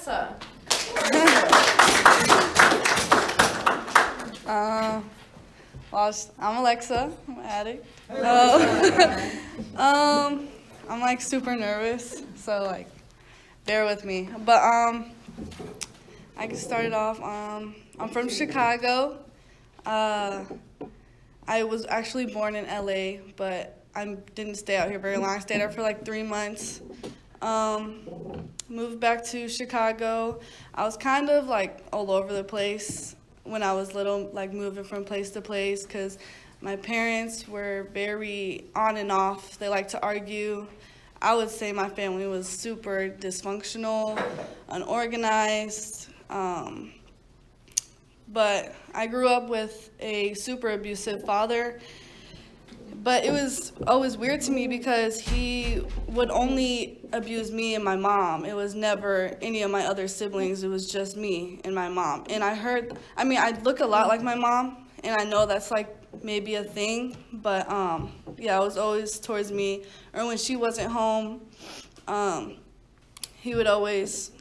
Alexa. Uh, well, I'm Alexa. I'm an addict. Uh, um, I'm like super nervous, so like, bear with me. But um, I can start it off. Um, I'm from Chicago. Uh, I was actually born in LA, but I didn't stay out here very long. I stayed out for like three months. Um, moved back to Chicago. I was kind of like all over the place when I was little, like moving from place to place, because my parents were very on and off. They like to argue. I would say my family was super dysfunctional, unorganized. Um, but I grew up with a super abusive father. But it was always weird to me because he would only abuse me and my mom. It was never any of my other siblings. It was just me and my mom. And I heard, I mean, I look a lot like my mom, and I know that's like maybe a thing, but um, yeah, it was always towards me. Or when she wasn't home, um, he would always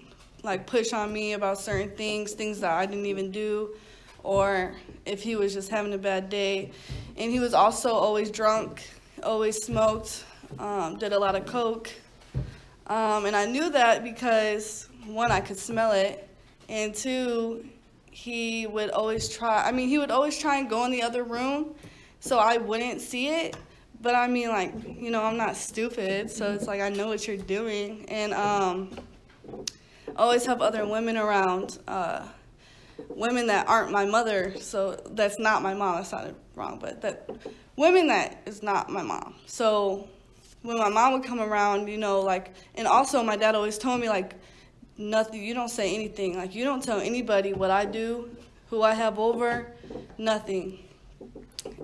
like push on me about certain things, things that I didn't even do, or if he was just having a bad day. And he was also always drunk, always smoked, um, did a lot of coke. Um, and I knew that because one, I could smell it, and two, he would always try. I mean, he would always try and go in the other room, so I wouldn't see it. But I mean, like, you know, I'm not stupid, so it's like I know what you're doing, and um, always have other women around, uh, women that aren't my mother. So that's not my mom. That sounded wrong, but that women that is not my mom. So when my mom would come around, you know, like, and also my dad always told me like, nothing. You don't say anything. Like you don't tell anybody what I do, who I have over, nothing.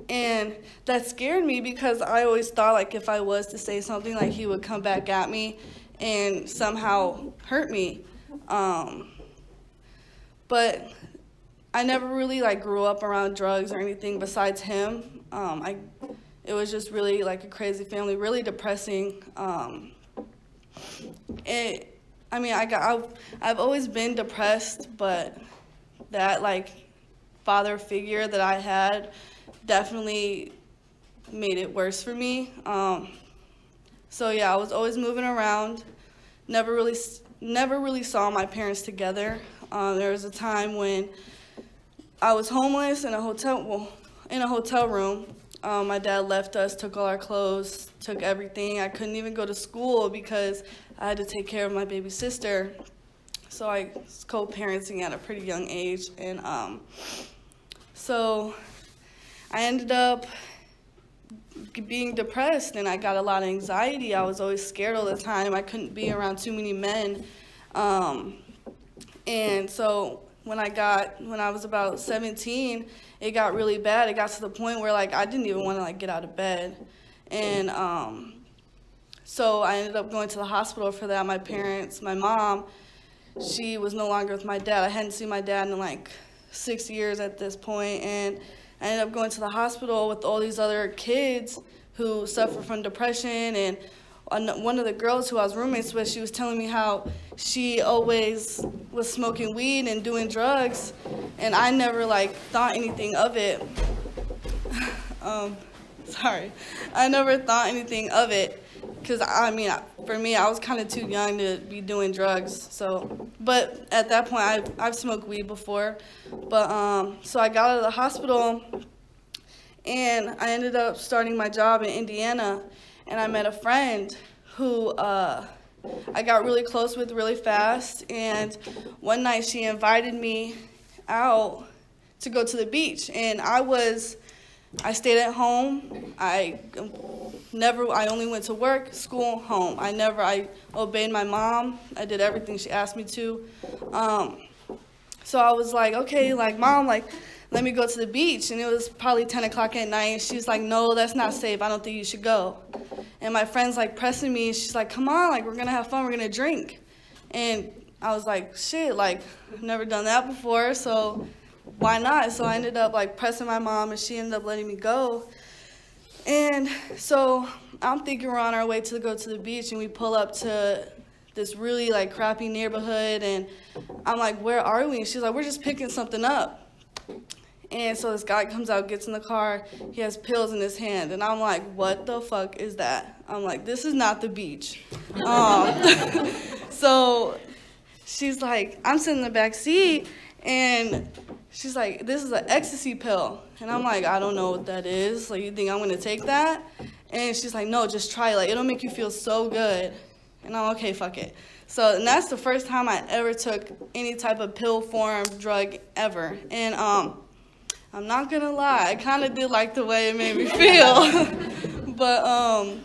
And that scared me because I always thought like if I was to say something, like he would come back at me and somehow hurt me. Um, but I never really like grew up around drugs or anything besides him. Um, I, it was just really like a crazy family, really depressing. Um, it, I mean, I got, I've, I've always been depressed, but that like father figure that I had definitely made it worse for me. Um, so yeah, I was always moving around. Never really, never really saw my parents together. Uh, there was a time when I was homeless in a hotel, well, in a hotel room. Um, my dad left us, took all our clothes, took everything. I couldn't even go to school because I had to take care of my baby sister. So I was co-parenting at a pretty young age, and um, so I ended up being depressed and I got a lot of anxiety. I was always scared all the time. I couldn't be around too many men. Um, and so when I got when I was about 17, it got really bad. It got to the point where like I didn't even want to like get out of bed. And um, so I ended up going to the hospital for that. My parents, my mom, she was no longer with my dad. I hadn't seen my dad in like six years at this point, and I ended up going to the hospital with all these other kids who suffer from depression and one of the girls who I was roommates with, she was telling me how she always was smoking weed and doing drugs, and I never like thought anything of it. um, sorry, I never thought anything of it, cause I mean, for me, I was kind of too young to be doing drugs. So, but at that point, I I've smoked weed before, but um, so I got out of the hospital, and I ended up starting my job in Indiana and I met a friend who uh, I got really close with really fast. And one night she invited me out to go to the beach, and I was. I stayed at home. I never. I only went to work, school, home. I never. I obeyed my mom. I did everything she asked me to. Um, so I was like, okay, like mom, like let me go to the beach. And it was probably 10 o'clock at night. And she's like, no, that's not safe. I don't think you should go. And my friend's like pressing me. She's like, come on, like we're going to have fun. We're going to drink. And I was like, shit, like I've never done that before. So why not? So I ended up like pressing my mom and she ended up letting me go. And so I'm thinking we're on our way to go to the beach and we pull up to this really like crappy neighborhood, and I'm like, where are we? And she's like, we're just picking something up. And so this guy comes out, gets in the car. He has pills in his hand, and I'm like, "What the fuck is that?" I'm like, "This is not the beach." Um, so she's like, I'm sitting in the back seat, and she's like, "This is an ecstasy pill," and I'm like, "I don't know what that is. Like, you think I'm gonna take that?" And she's like, "No, just try it. Like, it'll make you feel so good." And I'm okay, fuck it. So, and that's the first time I ever took any type of pill form drug ever, and um I'm not gonna lie, I kind of did like the way it made me feel, but um,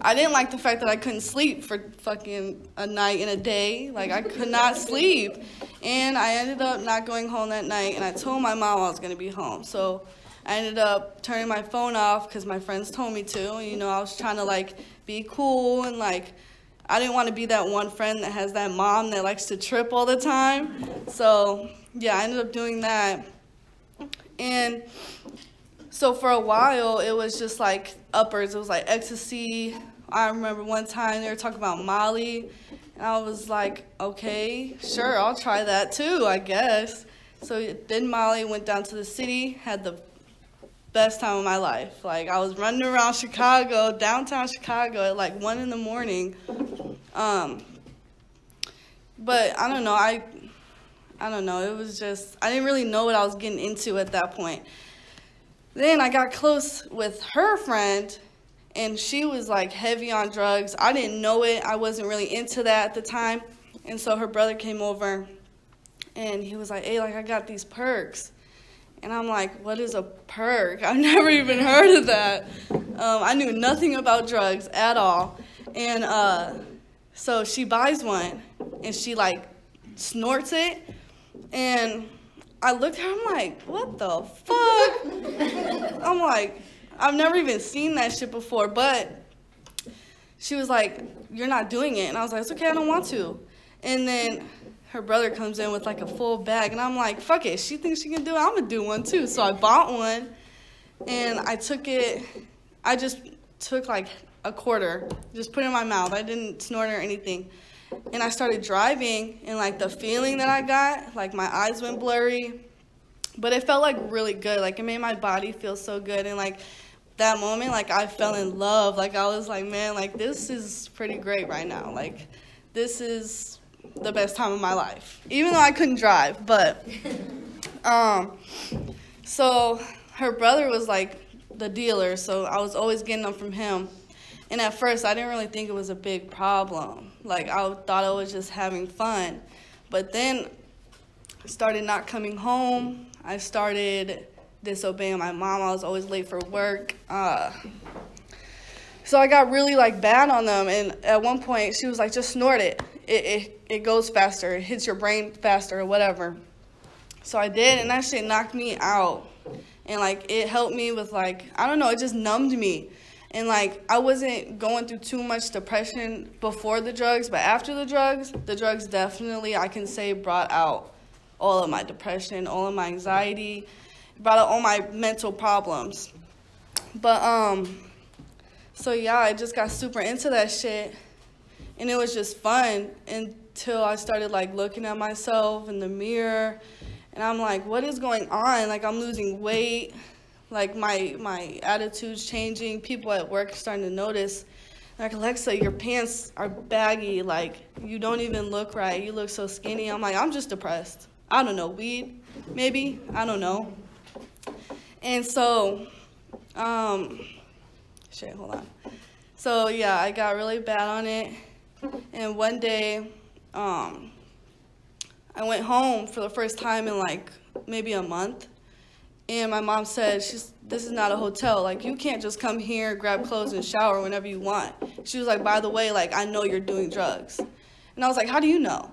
I didn't like the fact that I couldn't sleep for fucking a night and a day. Like I could not sleep, and I ended up not going home that night. And I told my mom I was gonna be home, so I ended up turning my phone off because my friends told me to. You know, I was trying to like be cool and like. I didn't want to be that one friend that has that mom that likes to trip all the time. So, yeah, I ended up doing that. And so for a while, it was just like uppers. It was like ecstasy. I remember one time they were talking about Molly, and I was like, okay, sure, I'll try that too, I guess. So then Molly went down to the city, had the best time of my life. Like I was running around Chicago, downtown Chicago, at like one in the morning. Um, but I don't know. I I don't know. It was just, I didn't really know what I was getting into at that point. Then I got close with her friend, and she was like heavy on drugs. I didn't know it. I wasn't really into that at the time. And so her brother came over, and he was like, hey, like, I got these perks. And I'm like, what is a perk? I've never even heard of that. Um, I knew nothing about drugs at all. And uh, so she buys one, and she like snorts it and I looked at her, I'm like, what the fuck? I'm like, I've never even seen that shit before, but she was like, you're not doing it. And I was like, it's okay, I don't want to. And then her brother comes in with like a full bag, and I'm like, fuck it, she thinks she can do it, I'm gonna do one too. So I bought one, and I took it, I just took like a quarter, just put it in my mouth. I didn't snort or anything and I started driving and like the feeling that I got, like my eyes went blurry, but it felt like really good. Like it made my body feel so good and like that moment like I fell in love. Like I was like, man, like this is pretty great right now. Like this is the best time of my life. Even though I couldn't drive, but um so her brother was like the dealer, so I was always getting them from him. And at first, I didn't really think it was a big problem. Like, I thought I was just having fun. But then I started not coming home. I started disobeying my mom. I was always late for work. Uh, so I got really like bad on them. And at one point, she was like, just snort it. It, it, it goes faster. It hits your brain faster or whatever. So I did, and that shit knocked me out. And like, it helped me with like, I don't know, it just numbed me. And like I wasn't going through too much depression before the drugs, but after the drugs, the drugs definitely I can say brought out all of my depression, all of my anxiety, brought out all my mental problems. But um so yeah, I just got super into that shit and it was just fun until I started like looking at myself in the mirror and I'm like, what is going on? Like I'm losing weight like my my attitude's changing. People at work starting to notice. Like Alexa, your pants are baggy. Like you don't even look right. You look so skinny. I'm like, I'm just depressed. I don't know, weed, maybe. I don't know. And so, um, shit, hold on. So yeah, I got really bad on it. And one day, um, I went home for the first time in like maybe a month and my mom said, She's, this is not a hotel. Like, you can't just come here, grab clothes, and shower whenever you want. She was like, by the way, like, I know you're doing drugs. And I was like, how do you know?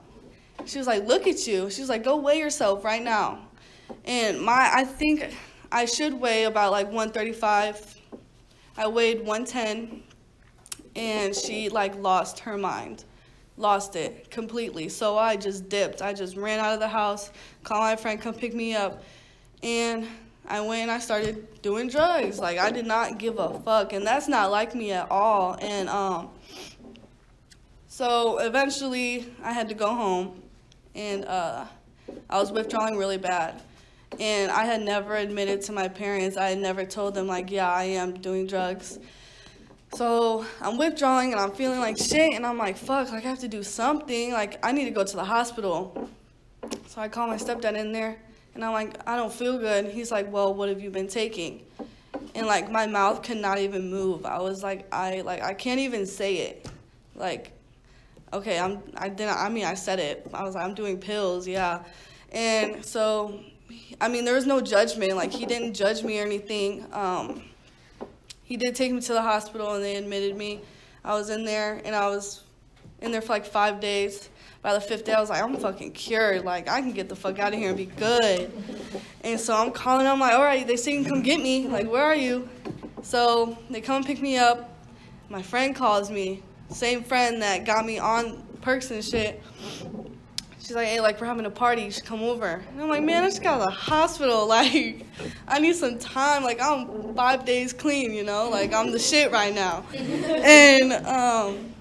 She was like, look at you. She was like, go weigh yourself right now. And my, I think I should weigh about like 135. I weighed 110, and she like lost her mind, lost it completely. So I just dipped. I just ran out of the house, called my friend, come pick me up, and I went I started doing drugs. Like I did not give a fuck, and that's not like me at all. And um, So eventually, I had to go home, and uh, I was withdrawing really bad. And I had never admitted to my parents, I had never told them, like, yeah, I am doing drugs. So I'm withdrawing and I'm feeling like shit, and I'm like, fuck, like, I have to do something. Like, I need to go to the hospital. So I call my stepdad in there, and I'm like, I don't feel good. He's like, well, what have you been taking? And like my mouth could not even move. I was like, I like I can't even say it. Like, okay, I'm I didn't I mean I said it. I was like, I'm doing pills, yeah. And so I mean, there was no judgment. Like, he didn't judge me or anything. Um, he did take me to the hospital and they admitted me. I was in there and I was in there for like five days. By the fifth day, I was like, I'm fucking cured. Like, I can get the fuck out of here and be good. And so I'm calling. I'm like, all right, they say you can come get me. Like, where are you? So they come pick me up. My friend calls me. Same friend that got me on perks and shit. She's like, hey, like, we're having a party. You should come over. And I'm like, man, I just got out of the hospital. Like, I need some time. Like, I'm five days clean, you know? Like, I'm the shit right now. And, um,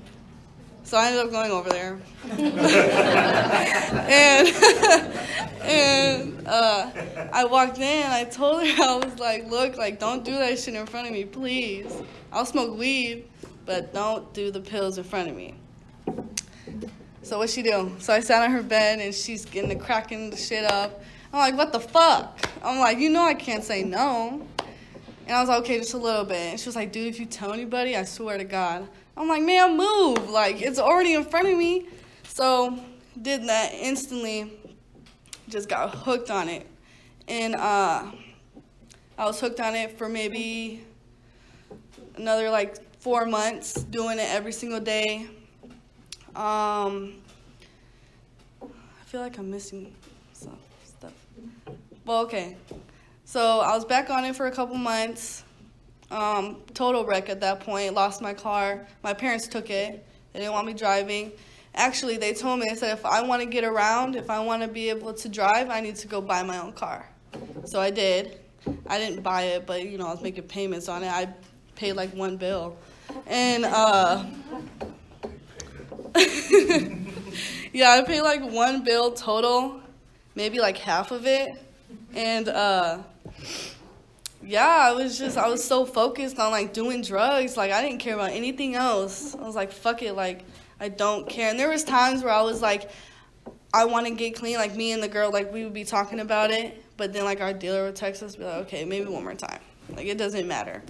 so I ended up going over there. and, and, uh, I walked in. I told her, I was like, look, like, don't do that shit in front of me, please. I'll smoke weed, but don't do the pills in front of me. So what she do? So I sat on her bed and she's getting the cracking the shit up. I'm like, what the fuck? I'm like, you know I can't say no. And I was like, okay, just a little bit. And she was like, dude, if you tell anybody, I swear to God. I'm like, man, move. Like, it's already in front of me. So did that instantly, just got hooked on it. And uh, I was hooked on it for maybe another like four months, doing it every single day. Um, I feel like I'm missing some stuff. Well, okay. So I was back on it for a couple months. Um, total wreck at that point. Lost my car. My parents took it. They didn't want me driving. Actually, they told me, they said, if I want to get around, if I want to be able to drive, I need to go buy my own car. So I did. I didn't buy it, but, you know, I was making payments on it. I paid like one bill. And, uh, yeah, I paid like one bill total, maybe like half of it. And uh, yeah, I was just, I was so focused on like doing drugs. Like, I didn't care about anything else. I was like, fuck it. Like, I don't care. And there was times where I was like, I want to get clean. Like, me and the girl, like, we would be talking about it. But then, like, our dealer would text us, be like, okay, maybe one more time. Like, it doesn't matter.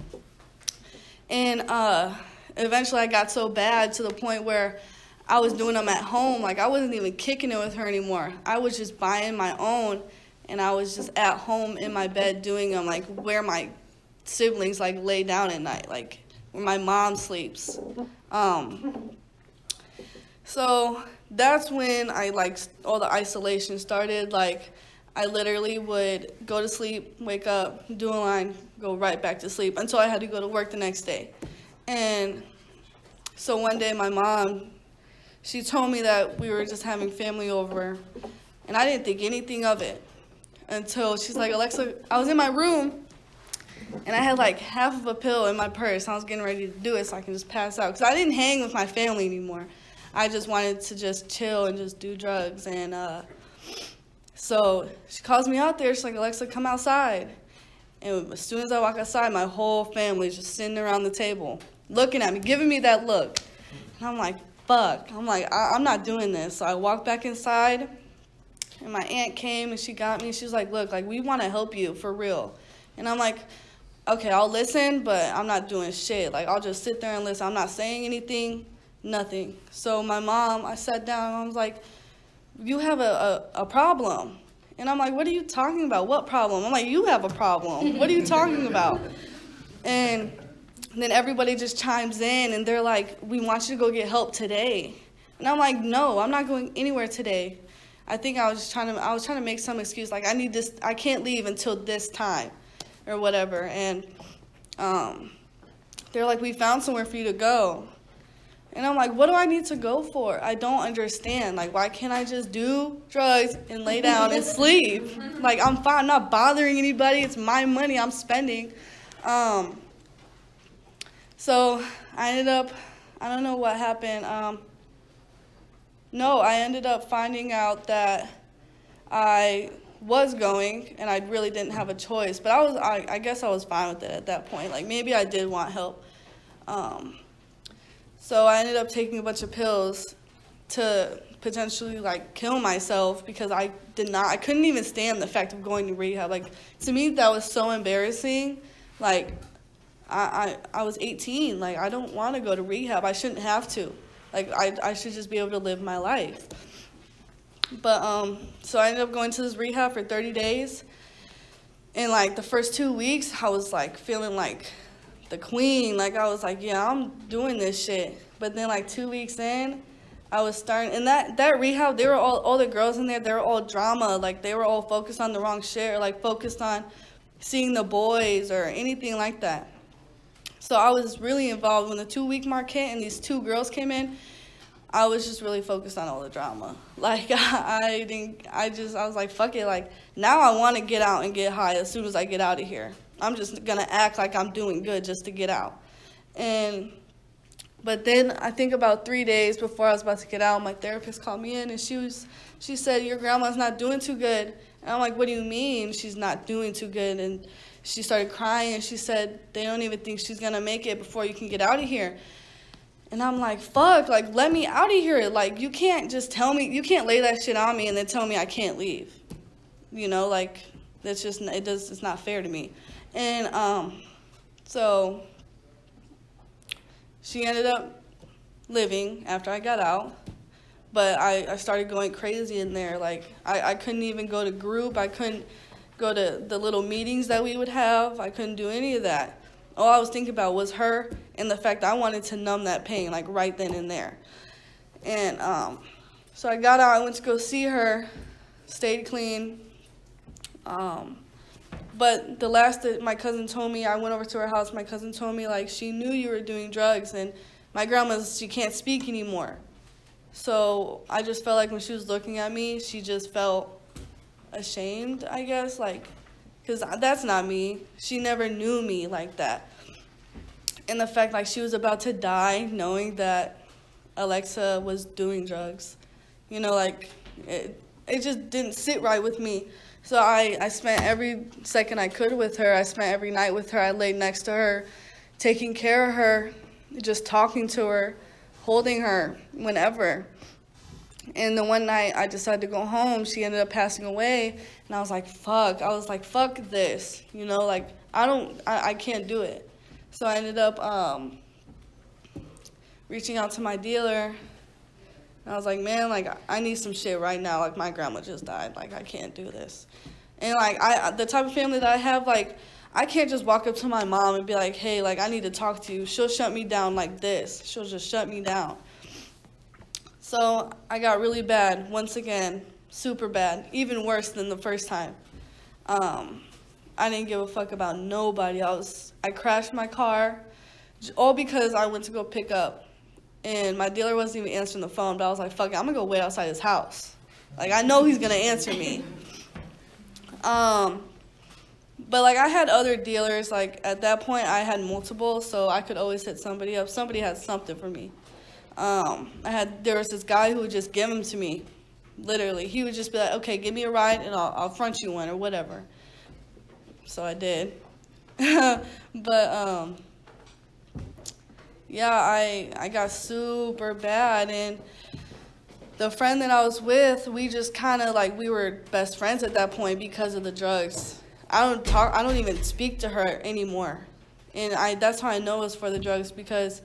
And uh, eventually I got so bad to the point where I was doing them at home. Like I wasn't even kicking it with her anymore. I was just buying my own, and I was just at home in my bed doing them, like where my siblings like lay down at night, like where my mom sleeps. Um, so that's when I like all the isolation started. Like I literally would go to sleep, wake up, do a line, go right back to sleep until I had to go to work the next day. And so one day my mom she told me that we were just having family over, and I didn't think anything of it until she's like, Alexa, I was in my room, and I had like half of a pill in my purse. I was getting ready to do it so I can just pass out because I didn't hang with my family anymore. I just wanted to just chill and just do drugs, and uh, so she calls me out there. She's like, Alexa, come outside. And as soon as I walk outside, my whole family's just sitting around the table, looking at me, giving me that look. And I'm like, fuck. I'm like, I- am not doing this. So I walk back inside, and my aunt came and she got me. She was like, look, like, we want to help you for real. And I'm like, okay, I'll listen, but I'm not doing shit. Like, I'll just sit there and listen. I'm not saying anything, nothing. So my mom, I sat down, I was like, you have a, a, a problem. And I'm like, what are you talking about? What problem? I'm like, you have a problem. What are you talking about? And and then everybody just chimes in and they're like, we want you to go get help today. And I'm like, no, I'm not going anywhere today. I think I was just trying to, I was trying to make some excuse, like I need this, I can't leave until this time or whatever. And um, they're like, we found somewhere for you to go. And I'm like, what do I need to go for? I don't understand. Like, why can't I just do drugs and lay down and sleep? Like, I'm fine. I'm not bothering anybody. It's my money I'm spending. Um, so I ended up, I don't know what happened. Um, no, I ended up finding out that I was going and I really didn't have a choice. But I was, I, I guess I was fine with it at that point. Like maybe I did want help. Um, so I ended up taking a bunch of pills to potentially like kill myself because I did not, I couldn't even stand the fact of going to rehab. Like to me, that was so embarrassing. Like I, I, I was 18. Like I don't want to go to rehab. I shouldn't have to. Like I, I should just be able to live my life. But um, so I ended up going to this rehab for 30 days. And like the first two weeks, I was like feeling like the queen. Like I was like, yeah, I'm doing this shit. But then like two weeks in, I was starting, and that that rehab, they were all all the girls in there. They were all drama. Like they were all focused on the wrong shit, or like focused on seeing the boys or anything like that. So I was really involved when the two week mark hit and these two girls came in. I was just really focused on all the drama. Like I didn't I just I was like fuck it like now I want to get out and get high as soon as I get out of here. I'm just to act like I'm doing good just to get out. And but then I think about 3 days before I was about to get out, my therapist called me in and she was she said your grandma's not doing too good. And I'm like, "What do you mean she's not doing too good?" And she started crying and she said they don't even think she's to make it before you can get out of here. And I'm like, fuck, like, let me out of here. Like, you can't just tell me, you can't lay that shit on me and then tell me I can't leave. You know, like, that's just, it does, it's not fair to me. And um, so she ended up living after I got out. But I, I started going crazy in there. Like, I, I couldn't even go to group. I couldn't go to the little meetings that we would have. I couldn't do any of that all I was thinking about was her and the fact I wanted to numb that pain, like right then and there. And um, so I got out, I went to go see her, stayed clean. Um, but the last that my cousin told me, I went over to her house, my cousin told me, like, she knew you were doing drugs, and my grandma's, she can't speak anymore. So I just felt like when she was looking at me, she just felt ashamed, I guess, like, because that's not me. She never knew me like that. And the fact like she was about to die knowing that Alexa was doing drugs, you know, like it, it just didn't sit right with me. So I, I spent every second I could with her. I spent every night with her. I laid next to her, taking care of her, just talking to her, holding her whenever. And the one night I decided to go home, she ended up passing away. And I was like, fuck. I was like, fuck this. You know, like, I don't, I, I can't do it. So I ended up um, reaching out to my dealer. And I was like, man, like, I need some shit right now. Like, my grandma just died. Like, I can't do this. And, like, I, the type of family that I have, like, I can't just walk up to my mom and be like, hey, like, I need to talk to you. She'll shut me down like this. She'll just shut me down. So I got really bad once again, super bad, even worse than the first time. Um, I didn't give a fuck about nobody. I was I crashed my car, all because I went to go pick up, and my dealer wasn't even answering the phone. But I was like, fuck it, I'm gonna go wait outside his house. Like I know he's gonna answer me. Um, but like I had other dealers. Like at that point, I had multiple, so I could always hit somebody up. Somebody had something for me. Um, I had there was this guy who would just give them to me, literally. He would just be like, "Okay, give me a ride, and I'll I'll front you one or whatever." So I did, but um, yeah, I I got super bad, and the friend that I was with, we just kind of like we were best friends at that point because of the drugs. I don't talk. I don't even speak to her anymore, and I that's how I know it's for the drugs because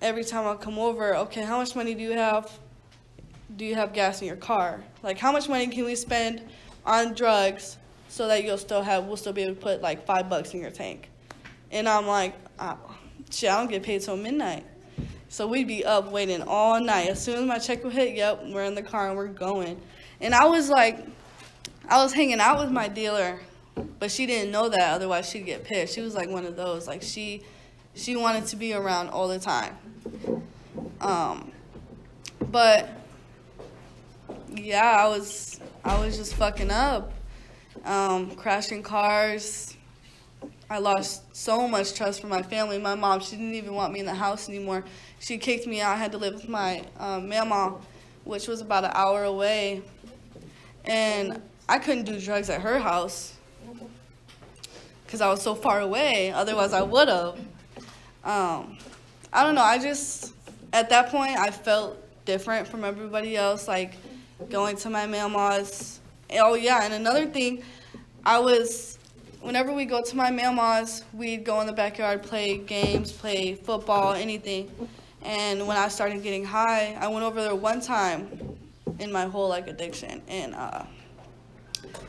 every time I come over, okay, how much money do you have? Do you have gas in your car? Like, how much money can we spend on drugs so that you'll still have, we'll still be able to put like five bucks in your tank? And I'm like, oh, shit, I don't get paid till midnight. So we'd be up waiting all night. As soon as my check would hit, yep, we're in the car and we're going. And I was like, I was hanging out with my dealer, but she didn't know that. Otherwise, she'd get pissed. She was like one of those. Like she, she wanted to be around all the time. Um, but yeah, I was I was just fucking up, um, crashing cars. I lost so much trust from my family. My mom, she didn't even want me in the house anymore. She kicked me out. I had to live with my um, mama which was about an hour away, and I couldn't do drugs at her house because I was so far away. Otherwise, I would have. Um, I don't know. I just at that point I felt different from everybody else. Like going to my mama's. Oh yeah, and another thing, I was whenever we go to my mama's, we'd go in the backyard, play games, play football, anything. And when I started getting high, I went over there one time in my whole like addiction, and uh,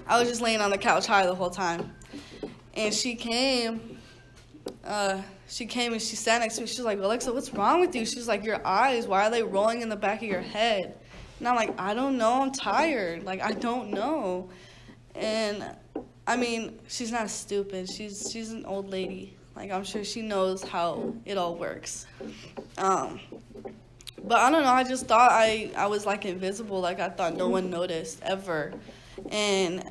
I was just laying on the couch high the whole time. And she came, uh, she came and she sat next to me. She's like, Alexa, what's wrong with you? She's like, your eyes, why are they rolling in the back of your head? And I'm like, I don't know, I'm tired. Like, I don't know. And I mean, she's not stupid. She's she's an old lady. Like I'm sure she knows how it all works. Um, but I don't know. I just thought I I was like invisible. Like I thought no one noticed ever, and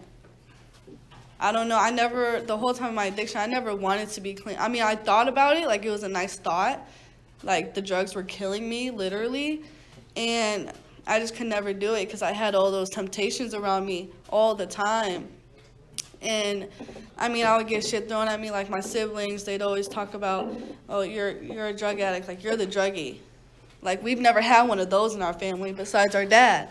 I don't know. I never the whole time of my addiction. I never wanted to be clean. I mean, I thought about it. Like it was a nice thought. Like the drugs were killing me literally, and I just could never do it because I had all those temptations around me all the time. And I mean, I would get shit thrown at me. Like my siblings, they'd always talk about, "Oh, you're you're a drug addict. Like you're the druggie." Like we've never had one of those in our family besides our dad.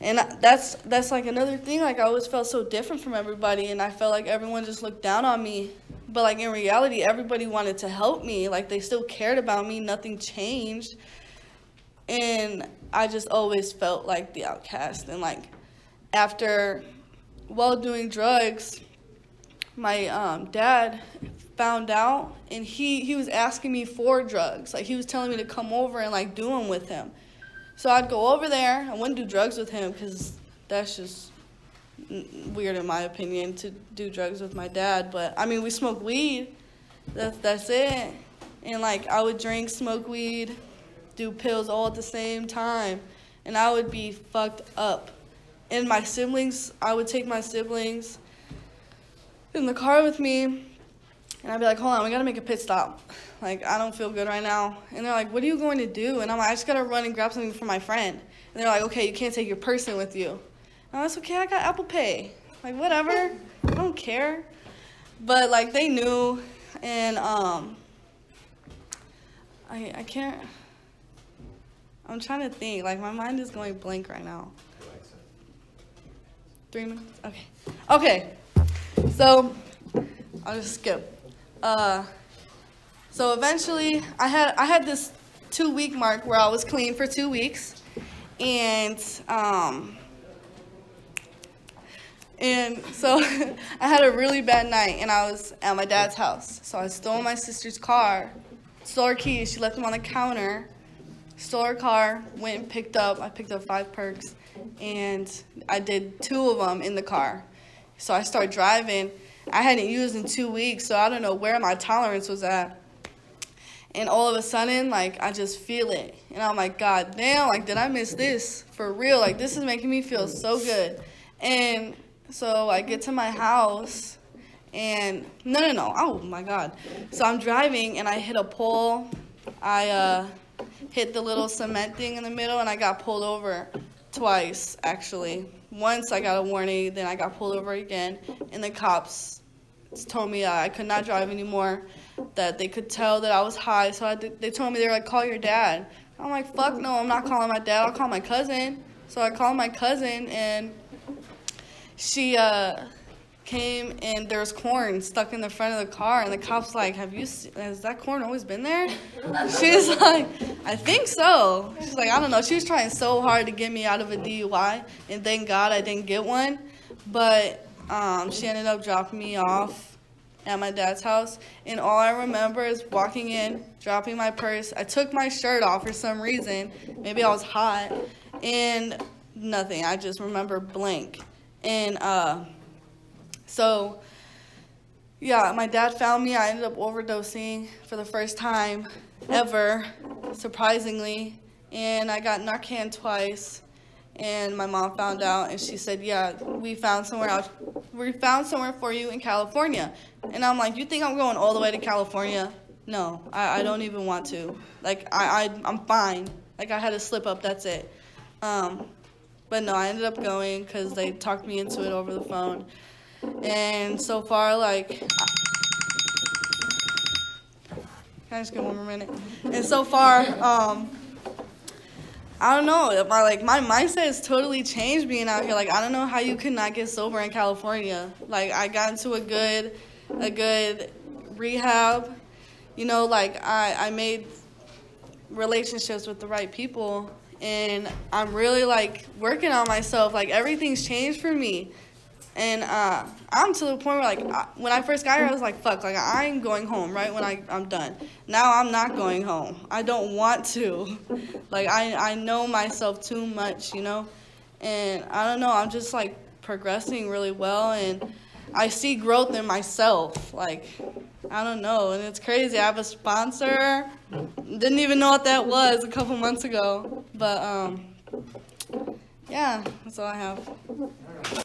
And that's that's like another thing. Like I always felt so different from everybody, and I felt like everyone just looked down on me. But like in reality, everybody wanted to help me. Like they still cared about me. Nothing changed. And I just always felt like the outcast. And like after while doing drugs, my um, dad found out and he, he was asking me for drugs. Like he was telling me to come over and like do them with him. So I'd go over there. I wouldn't do drugs with him because that's just weird in my opinion to do drugs with my dad. But I mean, we smoke weed. That's that's it. And like I would drink, smoke weed, do pills all at the same time, and I would be fucked up and my siblings, I would take my siblings in the car with me, and I'd be like, hold on, we gotta make a pit stop. Like, I don't feel good right now. And they're like, what are you going to do? And I'm like, I just gotta run and grab something for my friend. And they're like, okay, you can't take your person with you. And I was like, okay, I got Apple Pay. Like, whatever, I don't care. But, like, they knew, and, um, I, I can't, I'm trying to think. Like, my mind is going blank right now. Three minutes? Okay. Okay. So I'll just skip. Uh, so eventually I had I had this two week mark where I was clean for two weeks and um, and so I had a really bad night and I was at my dad's house. So I stole my sister's car, stole her keys, she left them on the counter, stole her car, went and picked up, I picked up five perks and I did two of them in the car. So I started driving. I hadn't used in two weeks, so I don't know where my tolerance was at. And all of a sudden, like, I just feel it. And I'm like, God damn, like, did I miss this? For real, like, this is making me feel so good. And so I get to my house, and no, no, no, oh my God. So I'm driving, and I hit a pole. I uh, hit the little cement thing in the middle, and I got pulled over twice actually. Once I got a warning, then I got pulled over again, and the cops told me I could not drive anymore. That they could tell that I was high, so I did, they told me they were like, "Call your dad." I'm like, "Fuck no, I'm not calling my dad. I'll call my cousin." So I called my cousin, and she uh, came and there was corn stuck in the front of the car and the cops like have you has that corn always been there? She's like i think so. She's like i don't know. She was trying so hard to get me out of a dui and thank god i didn't get one. But um, she ended up dropping me off at my dad's house and all i remember is walking in dropping my purse. I took my shirt off for some reason. Maybe i was hot. And nothing. I just remember blank. And uh so, yeah, my dad found me. I ended up overdosing for the first time ever, surprisingly. And I got Narcan twice. And my mom found out, and she said, "Yeah, we found somewhere else. We found somewhere for you in California." And I'm like, "You think I'm going all the way to California? No, I, I don't even want to. Like, I, I I'm fine. Like, I had a slip up. That's it." Um, but no, I ended up going because they talked me into it over the phone. And so far, like, can I just get one more minute? And so far, um, I don't know. My like my mindset has totally changed being out here. Like I don't know how you could not get sober in California. Like I got into a good, a good rehab. You know, like I I made relationships with the right people, and I'm really like working on myself. Like everything's changed for me. And uh, I'm to the point where, like, I, when I first got here, I was like, fuck, like, I'm going home right when I, I'm done. Now I'm not going home. I don't want to. Like, I, I know myself too much, you know? And I don't know, I'm just, like, progressing really well. And I see growth in myself. Like, I don't know. And it's crazy. I have a sponsor. Didn't even know what that was a couple months ago. But, um, yeah, that's all I have.